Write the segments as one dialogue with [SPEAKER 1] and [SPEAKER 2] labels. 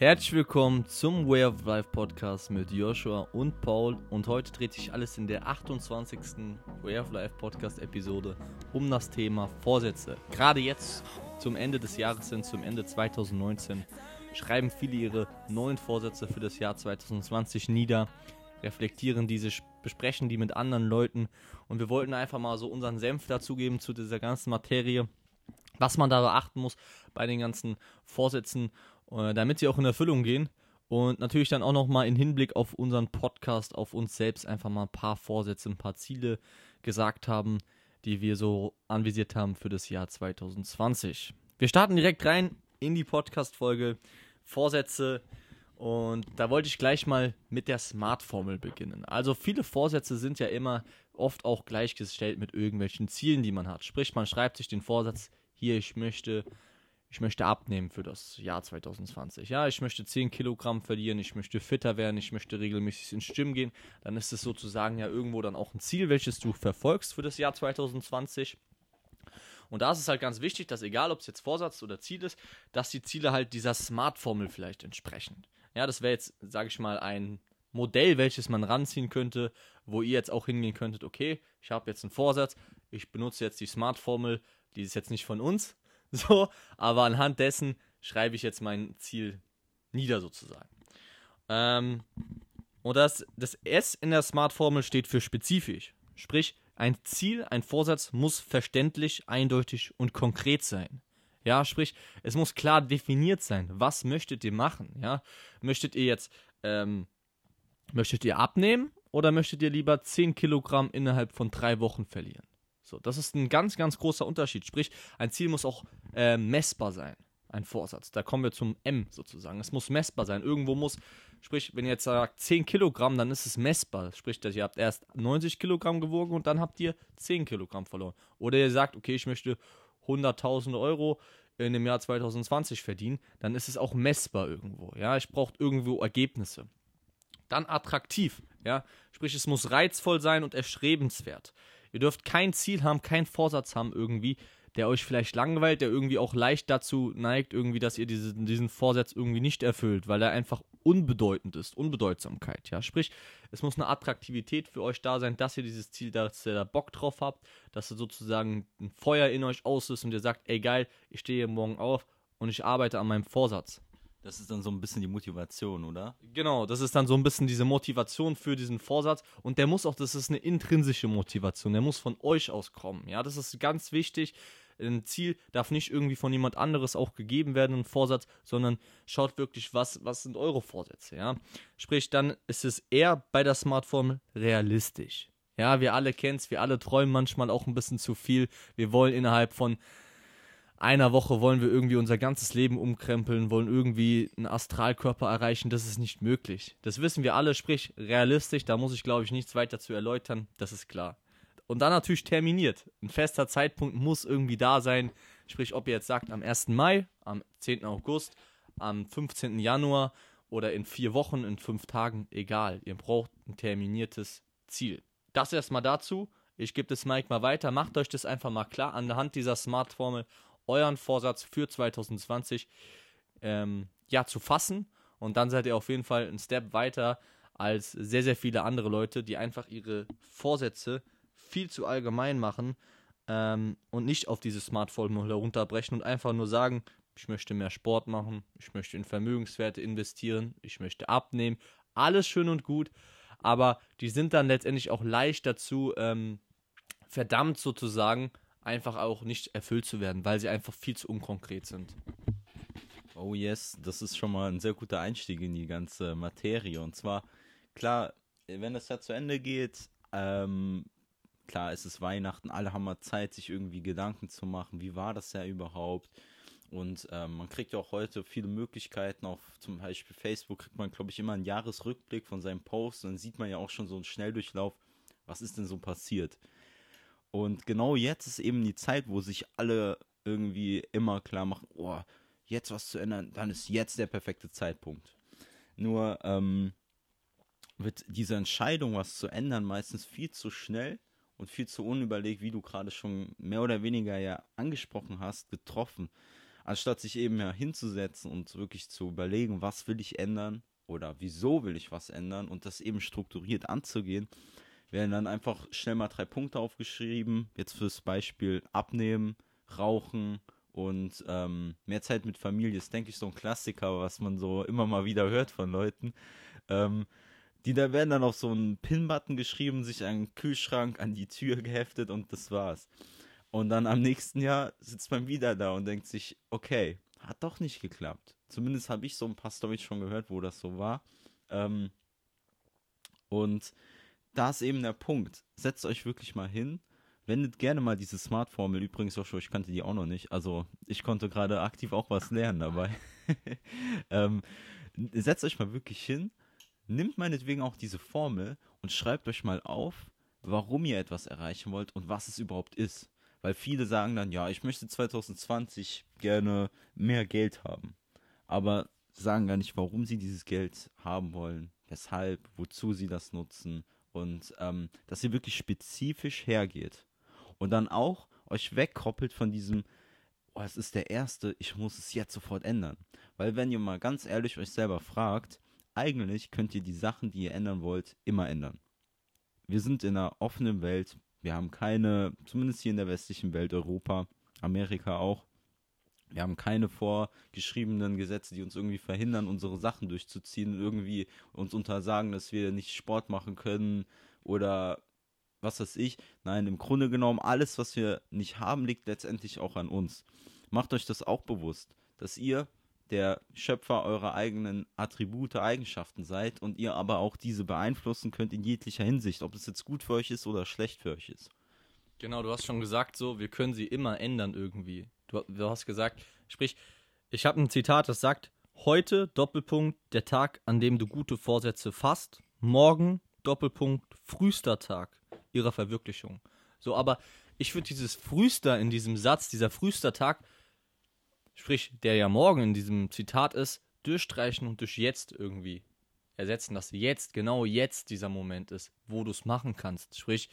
[SPEAKER 1] Herzlich willkommen zum Way of Life Podcast mit Joshua und Paul. Und heute dreht sich alles in der 28. Way of Life Podcast Episode um das Thema Vorsätze. Gerade jetzt zum Ende des Jahres sind, zum Ende 2019, schreiben viele ihre neuen Vorsätze für das Jahr 2020 nieder, reflektieren diese, besprechen die mit anderen Leuten. Und wir wollten einfach mal so unseren Senf dazugeben zu dieser ganzen Materie was man da beachten muss bei den ganzen Vorsätzen, damit sie auch in Erfüllung gehen. Und natürlich dann auch nochmal in Hinblick auf unseren Podcast, auf uns selbst einfach mal ein paar Vorsätze, ein paar Ziele gesagt haben, die wir so anvisiert haben für das Jahr 2020. Wir starten direkt rein in die Podcast-Folge Vorsätze. Und da wollte ich gleich mal mit der Smart-Formel beginnen. Also viele Vorsätze sind ja immer oft auch gleichgestellt mit irgendwelchen Zielen, die man hat. Sprich, man schreibt sich den Vorsatz, hier, ich möchte, ich möchte abnehmen für das Jahr 2020. Ja, ich möchte 10 Kilogramm verlieren, ich möchte fitter werden, ich möchte regelmäßig ins Gym gehen. Dann ist es sozusagen ja irgendwo dann auch ein Ziel, welches du verfolgst für das Jahr 2020. Und da ist es halt ganz wichtig, dass egal, ob es jetzt Vorsatz oder Ziel ist, dass die Ziele halt dieser Smart-Formel vielleicht entsprechen. Ja, das wäre jetzt, sage ich mal, ein Modell, welches man ranziehen könnte, wo ihr jetzt auch hingehen könntet, okay, ich habe jetzt einen Vorsatz, ich benutze jetzt die Smart-Formel, die ist jetzt nicht von uns, so, aber anhand dessen schreibe ich jetzt mein Ziel nieder sozusagen. Ähm, und das, das S in der Smart-Formel steht für spezifisch. Sprich, ein Ziel, ein Vorsatz muss verständlich, eindeutig und konkret sein. Ja, sprich, es muss klar definiert sein. Was möchtet ihr machen? Ja, möchtet ihr jetzt, ähm, möchtet ihr abnehmen oder möchtet ihr lieber 10 Kilogramm innerhalb von drei Wochen verlieren? So, das ist ein ganz, ganz großer Unterschied. Sprich, ein Ziel muss auch äh, messbar sein. Ein Vorsatz. Da kommen wir zum M sozusagen. Es muss messbar sein. Irgendwo muss, sprich, wenn ihr jetzt sagt 10 Kilogramm, dann ist es messbar. Sprich, ihr habt erst 90 Kilogramm gewogen und dann habt ihr 10 Kilogramm verloren. Oder ihr sagt, okay, ich möchte 100.000 Euro in dem Jahr 2020 verdienen, dann ist es auch messbar irgendwo. Ja, ich brauche irgendwo Ergebnisse. Dann attraktiv. Ja, sprich, es muss reizvoll sein und erstrebenswert. Ihr dürft kein Ziel haben, keinen Vorsatz haben irgendwie, der euch vielleicht langweilt, der irgendwie auch leicht dazu neigt, irgendwie, dass ihr diese, diesen Vorsatz irgendwie nicht erfüllt, weil er einfach unbedeutend ist, Unbedeutsamkeit, ja. Sprich, es muss eine Attraktivität für euch da sein, dass ihr dieses Ziel, dass ihr da Bock drauf habt, dass ihr sozusagen ein Feuer in euch aus ist und ihr sagt, ey geil, ich stehe morgen auf und ich arbeite an meinem Vorsatz.
[SPEAKER 2] Das ist dann so ein bisschen die Motivation, oder?
[SPEAKER 1] Genau, das ist dann so ein bisschen diese Motivation für diesen Vorsatz. Und der muss auch, das ist eine intrinsische Motivation, der muss von euch auskommen. Ja, das ist ganz wichtig. Ein Ziel darf nicht irgendwie von jemand anderes auch gegeben werden, ein Vorsatz, sondern schaut wirklich, was, was sind eure Vorsätze, ja. Sprich, dann ist es eher bei der Smartphone realistisch. Ja, wir alle kennen es, wir alle träumen manchmal auch ein bisschen zu viel. Wir wollen innerhalb von einer Woche wollen wir irgendwie unser ganzes Leben umkrempeln, wollen irgendwie einen Astralkörper erreichen, das ist nicht möglich. Das wissen wir alle, sprich realistisch, da muss ich glaube ich nichts weiter zu erläutern, das ist klar. Und dann natürlich terminiert. Ein fester Zeitpunkt muss irgendwie da sein, sprich ob ihr jetzt sagt am 1. Mai, am 10. August, am 15. Januar oder in vier Wochen, in fünf Tagen, egal. Ihr braucht ein terminiertes Ziel. Das erstmal dazu. Ich gebe das Mike mal weiter. Macht euch das einfach mal klar an der Hand dieser Smart-Formel euren Vorsatz für 2020 ähm, ja, zu fassen. Und dann seid ihr auf jeden Fall einen Step weiter als sehr, sehr viele andere Leute, die einfach ihre Vorsätze viel zu allgemein machen ähm, und nicht auf diese Smartphone herunterbrechen und einfach nur sagen, ich möchte mehr Sport machen, ich möchte in Vermögenswerte investieren, ich möchte abnehmen. Alles schön und gut, aber die sind dann letztendlich auch leicht dazu ähm, verdammt sozusagen, einfach auch nicht erfüllt zu werden, weil sie einfach viel zu unkonkret sind.
[SPEAKER 2] Oh yes, das ist schon mal ein sehr guter Einstieg in die ganze Materie. Und zwar, klar, wenn das ja zu Ende geht, ähm, klar, es ist Weihnachten, alle haben mal Zeit, sich irgendwie Gedanken zu machen, wie war das ja überhaupt? Und ähm, man kriegt ja auch heute viele Möglichkeiten, auf zum Beispiel Facebook kriegt man, glaube ich, immer einen Jahresrückblick von seinem Post und dann sieht man ja auch schon so einen Schnelldurchlauf, was ist denn so passiert. Und genau jetzt ist eben die Zeit, wo sich alle irgendwie immer klar machen, oh, jetzt was zu ändern, dann ist jetzt der perfekte Zeitpunkt. Nur ähm, wird diese Entscheidung, was zu ändern, meistens viel zu schnell und viel zu unüberlegt, wie du gerade schon mehr oder weniger ja angesprochen hast, getroffen. anstatt sich eben ja hinzusetzen und wirklich zu überlegen, was will ich ändern oder wieso will ich was ändern und das eben strukturiert anzugehen, werden dann einfach schnell mal drei Punkte aufgeschrieben. Jetzt fürs Beispiel abnehmen, rauchen und ähm, mehr Zeit mit Familie ist, denke ich, so ein Klassiker, was man so immer mal wieder hört von Leuten. Ähm, die da werden dann auf so einen Pin-Button geschrieben, sich an den Kühlschrank, an die Tür geheftet und das war's. Und dann am nächsten Jahr sitzt man wieder da und denkt sich, okay, hat doch nicht geklappt. Zumindest habe ich so ein paar Storys schon gehört, wo das so war. Ähm, und da ist eben der Punkt. Setzt euch wirklich mal hin. Wendet gerne mal diese Smart-Formel. Übrigens, auch schon, ich kannte die auch noch nicht. Also, ich konnte gerade aktiv auch was lernen dabei. ähm, setzt euch mal wirklich hin. Nimmt meinetwegen auch diese Formel und schreibt euch mal auf, warum ihr etwas erreichen wollt und was es überhaupt ist. Weil viele sagen dann, ja, ich möchte 2020 gerne mehr Geld haben. Aber sagen gar nicht, warum sie dieses Geld haben wollen, weshalb, wozu sie das nutzen und ähm, dass ihr wirklich spezifisch hergeht und dann auch euch wegkoppelt von diesem, oh, es ist der erste, ich muss es jetzt sofort ändern. Weil wenn ihr mal ganz ehrlich euch selber fragt, eigentlich könnt ihr die Sachen, die ihr ändern wollt, immer ändern. Wir sind in einer offenen Welt, wir haben keine, zumindest hier in der westlichen Welt, Europa, Amerika auch, wir haben keine vorgeschriebenen Gesetze, die uns irgendwie verhindern, unsere Sachen durchzuziehen, irgendwie uns untersagen, dass wir nicht Sport machen können oder was weiß ich. Nein, im Grunde genommen, alles, was wir nicht haben, liegt letztendlich auch an uns. Macht euch das auch bewusst, dass ihr der Schöpfer eurer eigenen Attribute, Eigenschaften seid und ihr aber auch diese beeinflussen könnt in jeglicher Hinsicht, ob es jetzt gut für euch ist oder schlecht für euch ist.
[SPEAKER 1] Genau, du hast schon gesagt, so, wir können sie immer ändern irgendwie. Du, du hast gesagt, sprich, ich habe ein Zitat, das sagt, heute, Doppelpunkt, der Tag, an dem du gute Vorsätze fasst, morgen, Doppelpunkt, frühester Tag ihrer Verwirklichung. So, aber ich würde dieses frühester in diesem Satz, dieser frühester Tag, sprich, der ja morgen in diesem Zitat ist, durchstreichen und durch jetzt irgendwie ersetzen, dass jetzt, genau jetzt dieser Moment ist, wo du es machen kannst. Sprich,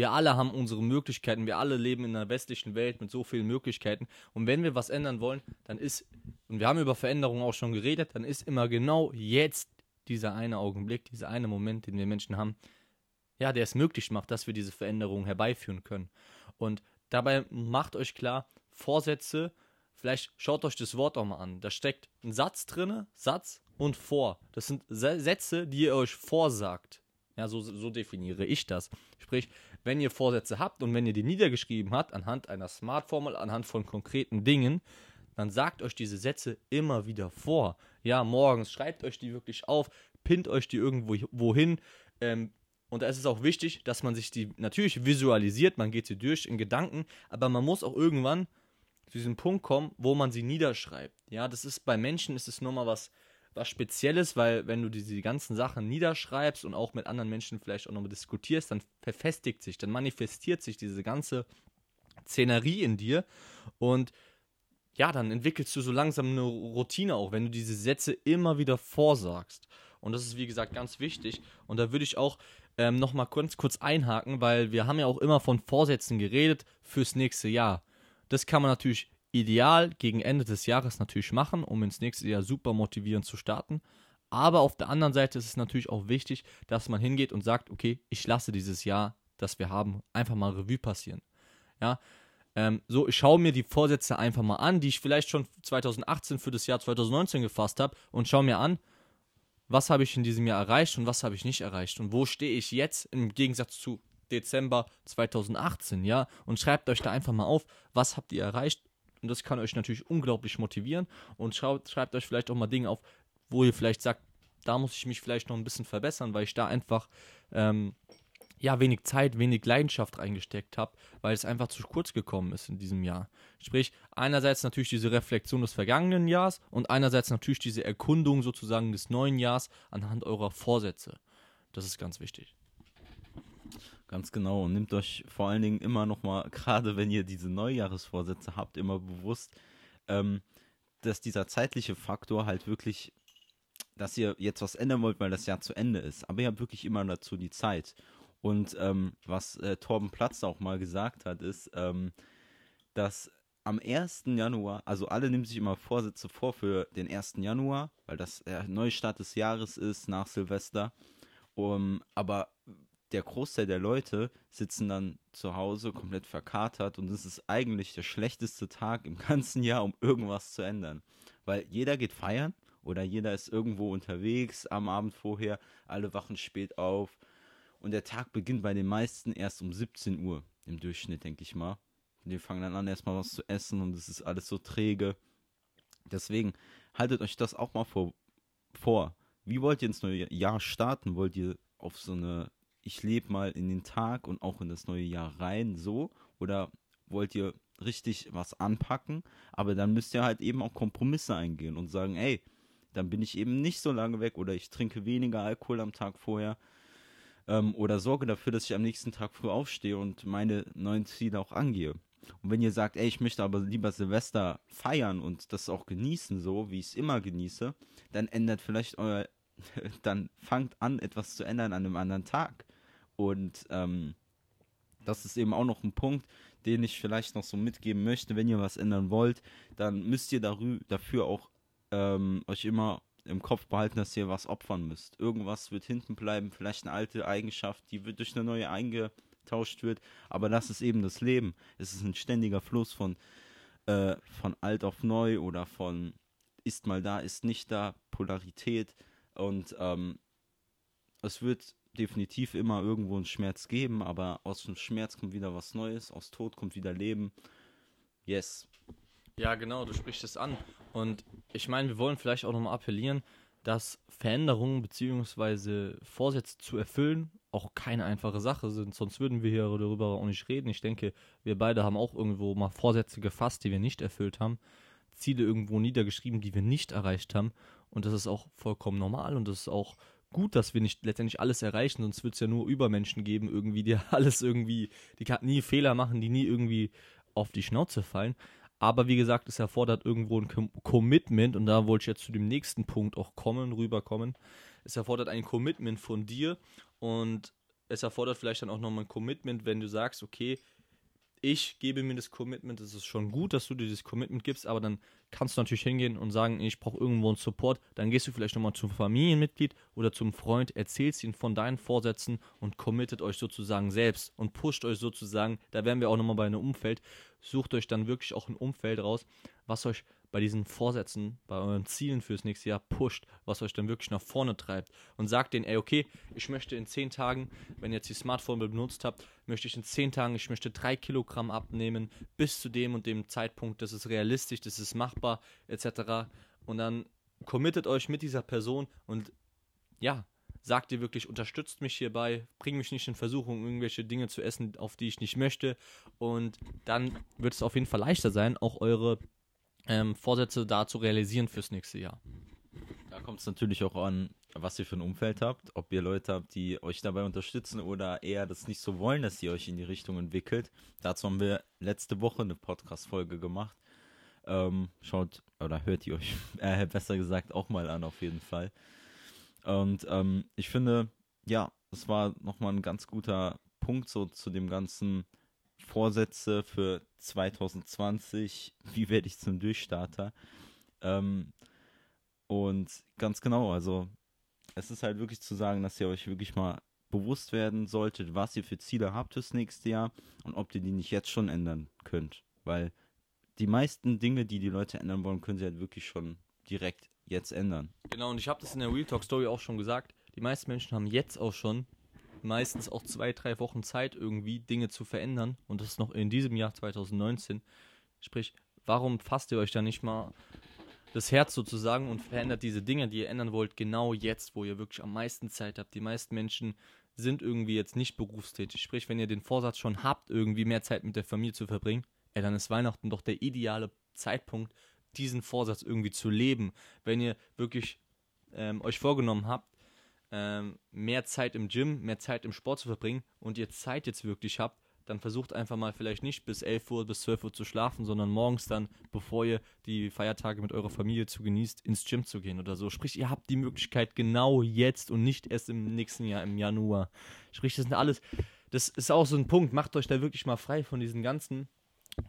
[SPEAKER 1] wir alle haben unsere Möglichkeiten, wir alle leben in einer westlichen Welt mit so vielen Möglichkeiten. Und wenn wir was ändern wollen, dann ist, und wir haben über Veränderungen auch schon geredet, dann ist immer genau jetzt dieser eine Augenblick, dieser eine Moment, den wir Menschen haben, ja, der es möglich macht, dass wir diese Veränderungen herbeiführen können. Und dabei macht euch klar, Vorsätze, vielleicht schaut euch das Wort auch mal an. Da steckt ein Satz drin, Satz und vor. Das sind Sätze, die ihr euch vorsagt. Ja, so, so definiere ich das. Sprich, wenn ihr Vorsätze habt und wenn ihr die niedergeschrieben habt, anhand einer Smart-Formel, anhand von konkreten Dingen, dann sagt euch diese Sätze immer wieder vor. Ja, morgens schreibt euch die wirklich auf, pinnt euch die irgendwo hin. Ähm, und da ist es auch wichtig, dass man sich die natürlich visualisiert, man geht sie durch in Gedanken, aber man muss auch irgendwann zu diesem Punkt kommen, wo man sie niederschreibt. Ja, das ist bei Menschen ist es nochmal was was Spezielles, weil wenn du diese ganzen Sachen niederschreibst und auch mit anderen Menschen vielleicht auch nochmal diskutierst, dann verfestigt sich, dann manifestiert sich diese ganze Szenerie in dir und ja, dann entwickelst du so langsam eine Routine auch, wenn du diese Sätze immer wieder vorsagst. Und das ist, wie gesagt, ganz wichtig. Und da würde ich auch ähm, nochmal kurz, kurz einhaken, weil wir haben ja auch immer von Vorsätzen geredet fürs nächste Jahr. Das kann man natürlich ideal gegen Ende des Jahres natürlich machen, um ins nächste Jahr super motivierend zu starten. Aber auf der anderen Seite ist es natürlich auch wichtig, dass man hingeht und sagt, okay, ich lasse dieses Jahr, das wir haben, einfach mal Revue passieren. Ja, ähm, so, ich schaue mir die Vorsätze einfach mal an, die ich vielleicht schon 2018 für das Jahr 2019 gefasst habe und schaue mir an, was habe ich in diesem Jahr erreicht und was habe ich nicht erreicht und wo stehe ich jetzt im Gegensatz zu Dezember 2018, ja, und schreibt euch da einfach mal auf, was habt ihr erreicht und das kann euch natürlich unglaublich motivieren. Und schaut, schreibt euch vielleicht auch mal Dinge auf, wo ihr vielleicht sagt, da muss ich mich vielleicht noch ein bisschen verbessern, weil ich da einfach ähm, ja wenig Zeit, wenig Leidenschaft reingesteckt habe, weil es einfach zu kurz gekommen ist in diesem Jahr. Sprich, einerseits natürlich diese Reflexion des vergangenen Jahres und einerseits natürlich diese Erkundung sozusagen des neuen Jahres anhand eurer Vorsätze. Das ist ganz wichtig.
[SPEAKER 2] Ganz genau. Und nehmt euch vor allen Dingen immer nochmal, gerade wenn ihr diese Neujahresvorsätze habt, immer bewusst, ähm, dass dieser zeitliche Faktor halt wirklich, dass ihr jetzt was ändern wollt, weil das Jahr zu Ende ist. Aber ihr habt wirklich immer dazu die Zeit. Und ähm, was äh, Torben Platz auch mal gesagt hat, ist, ähm, dass am 1. Januar, also alle nehmen sich immer Vorsätze vor für den 1. Januar, weil das der Neustart des Jahres ist nach Silvester. Um, aber der Großteil der Leute sitzen dann zu Hause komplett verkatert und es ist eigentlich der schlechteste Tag im ganzen Jahr, um irgendwas zu ändern. Weil jeder geht feiern oder jeder ist irgendwo unterwegs am Abend vorher, alle wachen spät auf und der Tag beginnt bei den meisten erst um 17 Uhr im Durchschnitt, denke ich mal. Und die fangen dann an, erstmal was zu essen und es ist alles so träge. Deswegen haltet euch das auch mal vor. vor. Wie wollt ihr ins neue Jahr starten? Wollt ihr auf so eine, ich lebe mal in den Tag und auch in das neue Jahr rein, so? Oder wollt ihr richtig was anpacken? Aber dann müsst ihr halt eben auch Kompromisse eingehen und sagen, ey, dann bin ich eben nicht so lange weg oder ich trinke weniger Alkohol am Tag vorher ähm, oder sorge dafür, dass ich am nächsten Tag früh aufstehe und meine neuen Ziele auch angehe. Und wenn ihr sagt, ey, ich möchte aber lieber Silvester feiern und das auch genießen, so wie ich es immer genieße, dann ändert vielleicht euer, dann fangt an, etwas zu ändern an einem anderen Tag. Und ähm, das ist eben auch noch ein Punkt, den ich vielleicht noch so mitgeben möchte. Wenn ihr was ändern wollt, dann müsst ihr dafür auch ähm, euch immer im Kopf behalten, dass ihr was opfern müsst. Irgendwas wird hinten bleiben, vielleicht eine alte Eigenschaft, die wird durch eine neue eingetauscht wird. Aber das ist eben das Leben. Es ist ein ständiger Fluss von, äh, von alt auf neu oder von ist mal da, ist nicht da, Polarität. Und ähm, es wird definitiv immer irgendwo einen Schmerz geben, aber aus dem Schmerz kommt wieder was Neues, aus Tod kommt wieder Leben. Yes.
[SPEAKER 1] Ja, genau, du sprichst es an. Und ich meine, wir wollen vielleicht auch nochmal appellieren, dass Veränderungen bzw. Vorsätze zu erfüllen auch keine einfache Sache sind. Sonst würden wir hier darüber auch nicht reden. Ich denke, wir beide haben auch irgendwo mal Vorsätze gefasst, die wir nicht erfüllt haben. Ziele irgendwo niedergeschrieben, die wir nicht erreicht haben. Und das ist auch vollkommen normal und das ist auch gut, dass wir nicht letztendlich alles erreichen, sonst wird es ja nur Übermenschen geben, irgendwie, die alles irgendwie, die nie Fehler machen, die nie irgendwie auf die Schnauze fallen. Aber wie gesagt, es erfordert irgendwo ein Commitment und da wollte ich jetzt zu dem nächsten Punkt auch kommen, rüberkommen. Es erfordert ein Commitment von dir und es erfordert vielleicht dann auch nochmal ein Commitment, wenn du sagst, okay, ich gebe mir das Commitment, es ist schon gut, dass du dir das Commitment gibst, aber dann kannst du natürlich hingehen und sagen, ich brauche irgendwo einen Support. Dann gehst du vielleicht nochmal zum Familienmitglied oder zum Freund, erzählst ihn von deinen Vorsätzen und committet euch sozusagen selbst und pusht euch sozusagen. Da wären wir auch nochmal bei einem Umfeld. Sucht euch dann wirklich auch ein Umfeld raus, was euch bei diesen Vorsätzen, bei euren Zielen fürs nächste Jahr pusht, was euch dann wirklich nach vorne treibt und sagt denen, ey, okay, ich möchte in zehn Tagen, wenn ihr jetzt die Smartphone benutzt habt, möchte ich in zehn Tagen, ich möchte drei Kilogramm abnehmen, bis zu dem und dem Zeitpunkt, das ist realistisch, das ist machbar, etc. Und dann committet euch mit dieser Person und ja, sagt ihr wirklich, unterstützt mich hierbei, bringt mich nicht in Versuchung, irgendwelche Dinge zu essen, auf die ich nicht möchte. Und dann wird es auf jeden Fall leichter sein, auch eure ähm, Vorsätze da zu realisieren fürs nächste Jahr.
[SPEAKER 2] Da kommt es natürlich auch an, was ihr für ein Umfeld habt, ob ihr Leute habt, die euch dabei unterstützen oder eher das nicht so wollen, dass ihr euch in die Richtung entwickelt. Dazu haben wir letzte Woche eine Podcast-Folge gemacht. Ähm, schaut oder hört ihr euch äh, besser gesagt auch mal an, auf jeden Fall. Und ähm, ich finde, ja, das war nochmal ein ganz guter Punkt so zu dem ganzen Vorsätze für 2020, wie werde ich zum Durchstarter? Ähm, und ganz genau, also es ist halt wirklich zu sagen, dass ihr euch wirklich mal bewusst werden solltet, was ihr für Ziele habt fürs nächste Jahr und ob ihr die nicht jetzt schon ändern könnt. Weil die meisten Dinge, die die Leute ändern wollen, können sie halt wirklich schon direkt jetzt ändern.
[SPEAKER 1] Genau, und ich habe das in der Real Talk Story auch schon gesagt. Die meisten Menschen haben jetzt auch schon meistens auch zwei, drei Wochen Zeit, irgendwie Dinge zu verändern. Und das ist noch in diesem Jahr 2019. Sprich, warum fasst ihr euch da nicht mal das Herz sozusagen und verändert diese Dinge, die ihr ändern wollt, genau jetzt, wo ihr wirklich am meisten Zeit habt. Die meisten Menschen sind irgendwie jetzt nicht berufstätig. Sprich, wenn ihr den Vorsatz schon habt, irgendwie mehr Zeit mit der Familie zu verbringen, ey, dann ist Weihnachten doch der ideale Zeitpunkt, diesen Vorsatz irgendwie zu leben. Wenn ihr wirklich ähm, euch vorgenommen habt, ähm, mehr Zeit im Gym, mehr Zeit im Sport zu verbringen und ihr Zeit jetzt wirklich habt, dann versucht einfach mal vielleicht nicht bis 11 Uhr, bis 12 Uhr zu schlafen, sondern morgens dann, bevor ihr die Feiertage mit eurer Familie zu genießt, ins Gym zu gehen oder so. Sprich, ihr habt die Möglichkeit genau jetzt und nicht erst im nächsten Jahr, im Januar. Sprich, das sind alles, das ist auch so ein Punkt, macht euch da wirklich mal frei von diesen ganzen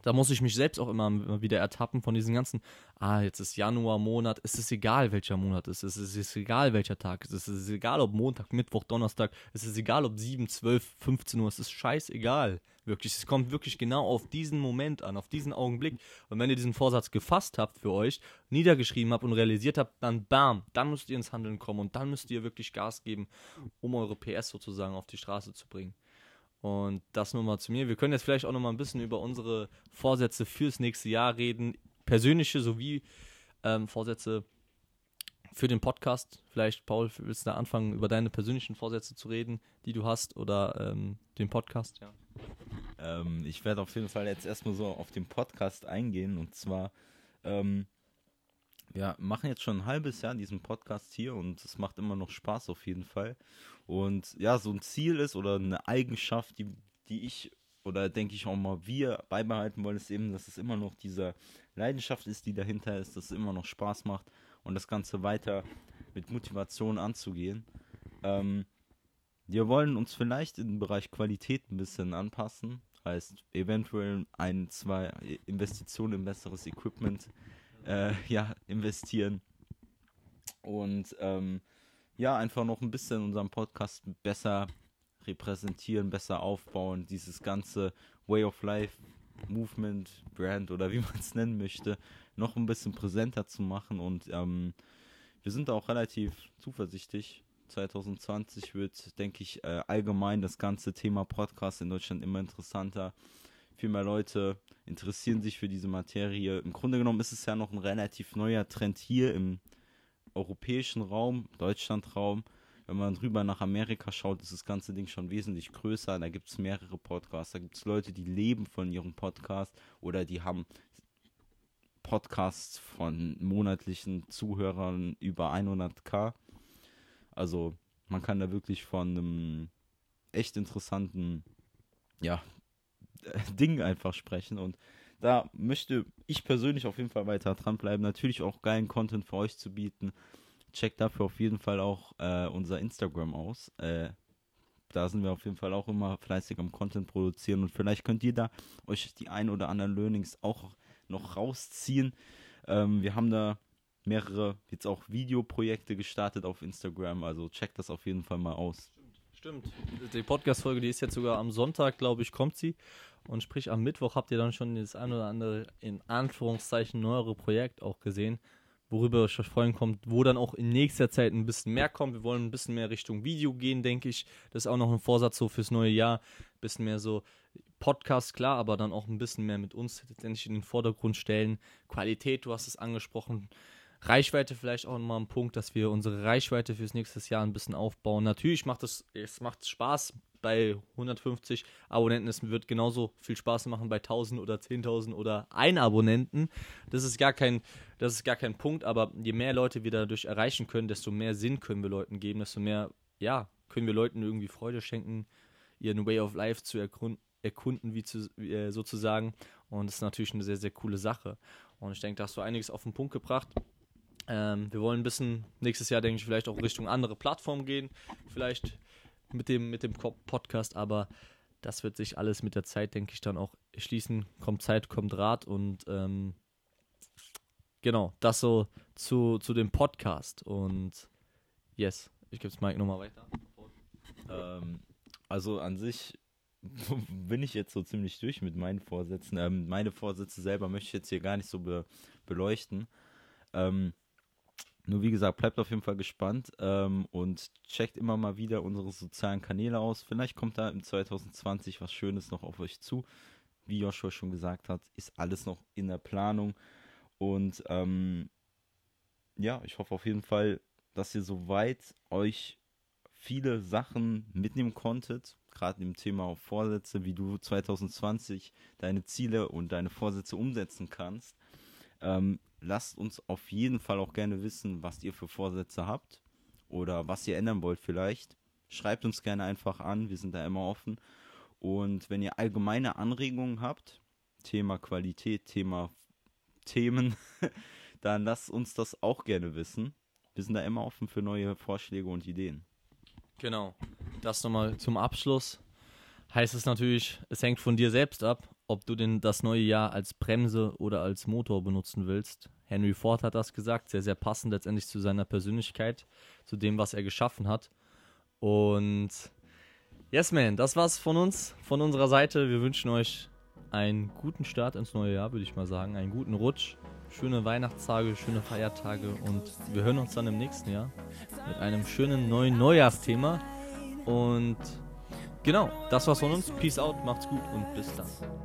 [SPEAKER 1] da muss ich mich selbst auch immer, wieder ertappen von diesen ganzen, ah, jetzt ist Januar Monat, es ist egal, welcher Monat es ist, es ist egal, welcher Tag es ist, es ist egal, ob Montag, Mittwoch, Donnerstag, es ist egal, ob 7, 12, 15 Uhr, es ist scheißegal, wirklich, es kommt wirklich genau auf diesen Moment an, auf diesen Augenblick und wenn ihr diesen Vorsatz gefasst habt für euch, niedergeschrieben habt und realisiert habt, dann bam, dann müsst ihr ins Handeln kommen und dann müsst ihr wirklich Gas geben, um eure PS sozusagen auf die Straße zu bringen. Und das nur mal zu mir. Wir können jetzt vielleicht auch noch mal ein bisschen über unsere Vorsätze fürs nächste Jahr reden. Persönliche sowie ähm, Vorsätze für den Podcast. Vielleicht, Paul, willst du da anfangen, über deine persönlichen Vorsätze zu reden, die du hast oder ähm, den Podcast? Ja.
[SPEAKER 2] Ähm, ich werde auf jeden Fall jetzt erstmal so auf den Podcast eingehen und zwar, ähm, wir machen jetzt schon ein halbes Jahr diesen Podcast hier und es macht immer noch Spaß auf jeden Fall. Und ja, so ein Ziel ist oder eine Eigenschaft, die, die ich oder denke ich auch mal wir beibehalten wollen, ist eben, dass es immer noch diese Leidenschaft ist, die dahinter ist, dass es immer noch Spaß macht und das Ganze weiter mit Motivation anzugehen. Ähm, wir wollen uns vielleicht im Bereich Qualität ein bisschen anpassen, heißt eventuell ein, zwei Investitionen in besseres Equipment äh, ja, investieren und ähm, ja, einfach noch ein bisschen unseren Podcast besser repräsentieren, besser aufbauen, dieses ganze Way of Life, Movement, Brand oder wie man es nennen möchte, noch ein bisschen präsenter zu machen und ähm, wir sind auch relativ zuversichtlich. 2020 wird, denke ich, äh, allgemein das ganze Thema Podcast in Deutschland immer interessanter. Viel mehr Leute interessieren sich für diese Materie. Im Grunde genommen ist es ja noch ein relativ neuer Trend hier im europäischen Raum, Deutschlandraum, wenn man drüber nach Amerika schaut, ist das ganze Ding schon wesentlich größer. Da gibt es mehrere Podcasts, da gibt es Leute, die leben von ihrem Podcast oder die haben Podcasts von monatlichen Zuhörern über 100k. Also man kann da wirklich von einem echt interessanten ja, Ding einfach sprechen und da möchte ich persönlich auf jeden Fall weiter dranbleiben. Natürlich auch geilen Content für euch zu bieten. Checkt dafür auf jeden Fall auch äh, unser Instagram aus. Äh, da sind wir auf jeden Fall auch immer fleißig am Content produzieren und vielleicht könnt ihr da euch die ein oder anderen Learnings auch noch rausziehen. Ähm, wir haben da mehrere jetzt auch Videoprojekte gestartet auf Instagram, also checkt das auf jeden Fall mal aus.
[SPEAKER 1] Stimmt. Die Podcast-Folge, die ist jetzt sogar am Sonntag, glaube ich, kommt sie. Und sprich, am Mittwoch habt ihr dann schon das ein oder andere, in Anführungszeichen, neuere Projekt auch gesehen, worüber euch freuen kommt, wo dann auch in nächster Zeit ein bisschen mehr kommt. Wir wollen ein bisschen mehr Richtung Video gehen, denke ich. Das ist auch noch ein Vorsatz so fürs neue Jahr. Ein bisschen mehr so Podcast, klar, aber dann auch ein bisschen mehr mit uns letztendlich in den Vordergrund stellen. Qualität, du hast es angesprochen. Reichweite vielleicht auch nochmal ein Punkt, dass wir unsere Reichweite fürs nächste Jahr ein bisschen aufbauen. Natürlich macht es, es macht Spaß bei 150 Abonnenten. Es wird genauso viel Spaß machen bei 1000 oder 10.000 oder ein Abonnenten. Das ist gar kein, das ist gar kein Punkt, aber je mehr Leute wir dadurch erreichen können, desto mehr Sinn können wir Leuten geben, desto mehr, ja, können wir Leuten irgendwie Freude schenken, ihren Way of Life zu erkunden erkunden, wie zu, äh, sozusagen. Und das ist natürlich eine sehr, sehr coole Sache. Und ich denke, da hast du einiges auf den Punkt gebracht. Ähm, wir wollen ein bisschen nächstes Jahr, denke ich, vielleicht auch Richtung andere Plattformen gehen. Vielleicht mit dem, mit dem Podcast, aber das wird sich alles mit der Zeit, denke ich, dann auch schließen. Kommt Zeit, kommt Rat und ähm, genau, das so zu, zu dem Podcast. Und yes, ich gebe es Mike nochmal weiter.
[SPEAKER 2] Ähm, also an sich bin ich jetzt so ziemlich durch mit meinen Vorsätzen. Ähm, meine Vorsätze selber möchte ich jetzt hier gar nicht so be beleuchten. Ähm, nur wie gesagt, bleibt auf jeden Fall gespannt ähm, und checkt immer mal wieder unsere sozialen Kanäle aus. Vielleicht kommt da im 2020 was Schönes noch auf euch zu. Wie Joshua schon gesagt hat, ist alles noch in der Planung. Und ähm, ja, ich hoffe auf jeden Fall, dass ihr soweit euch viele Sachen mitnehmen konntet, gerade im Thema Vorsätze, wie du 2020 deine Ziele und deine Vorsätze umsetzen kannst. Ähm, lasst uns auf jeden Fall auch gerne wissen, was ihr für Vorsätze habt oder was ihr ändern wollt vielleicht. Schreibt uns gerne einfach an, wir sind da immer offen. Und wenn ihr allgemeine Anregungen habt, Thema Qualität, Thema Themen, dann lasst uns das auch gerne wissen. Wir sind da immer offen für neue Vorschläge und Ideen.
[SPEAKER 1] Genau. Das nochmal zum Abschluss. Heißt es natürlich, es hängt von dir selbst ab, ob du denn das neue Jahr als Bremse oder als Motor benutzen willst. Henry Ford hat das gesagt, sehr, sehr passend letztendlich zu seiner Persönlichkeit, zu dem, was er geschaffen hat. Und yes, man, das war's von uns, von unserer Seite. Wir wünschen euch einen guten Start ins neue Jahr, würde ich mal sagen, einen guten Rutsch, schöne Weihnachtstage, schöne Feiertage und wir hören uns dann im nächsten Jahr mit einem schönen neuen Neujahrsthema. Und genau, das war's von uns. Peace out, macht's gut und bis dann.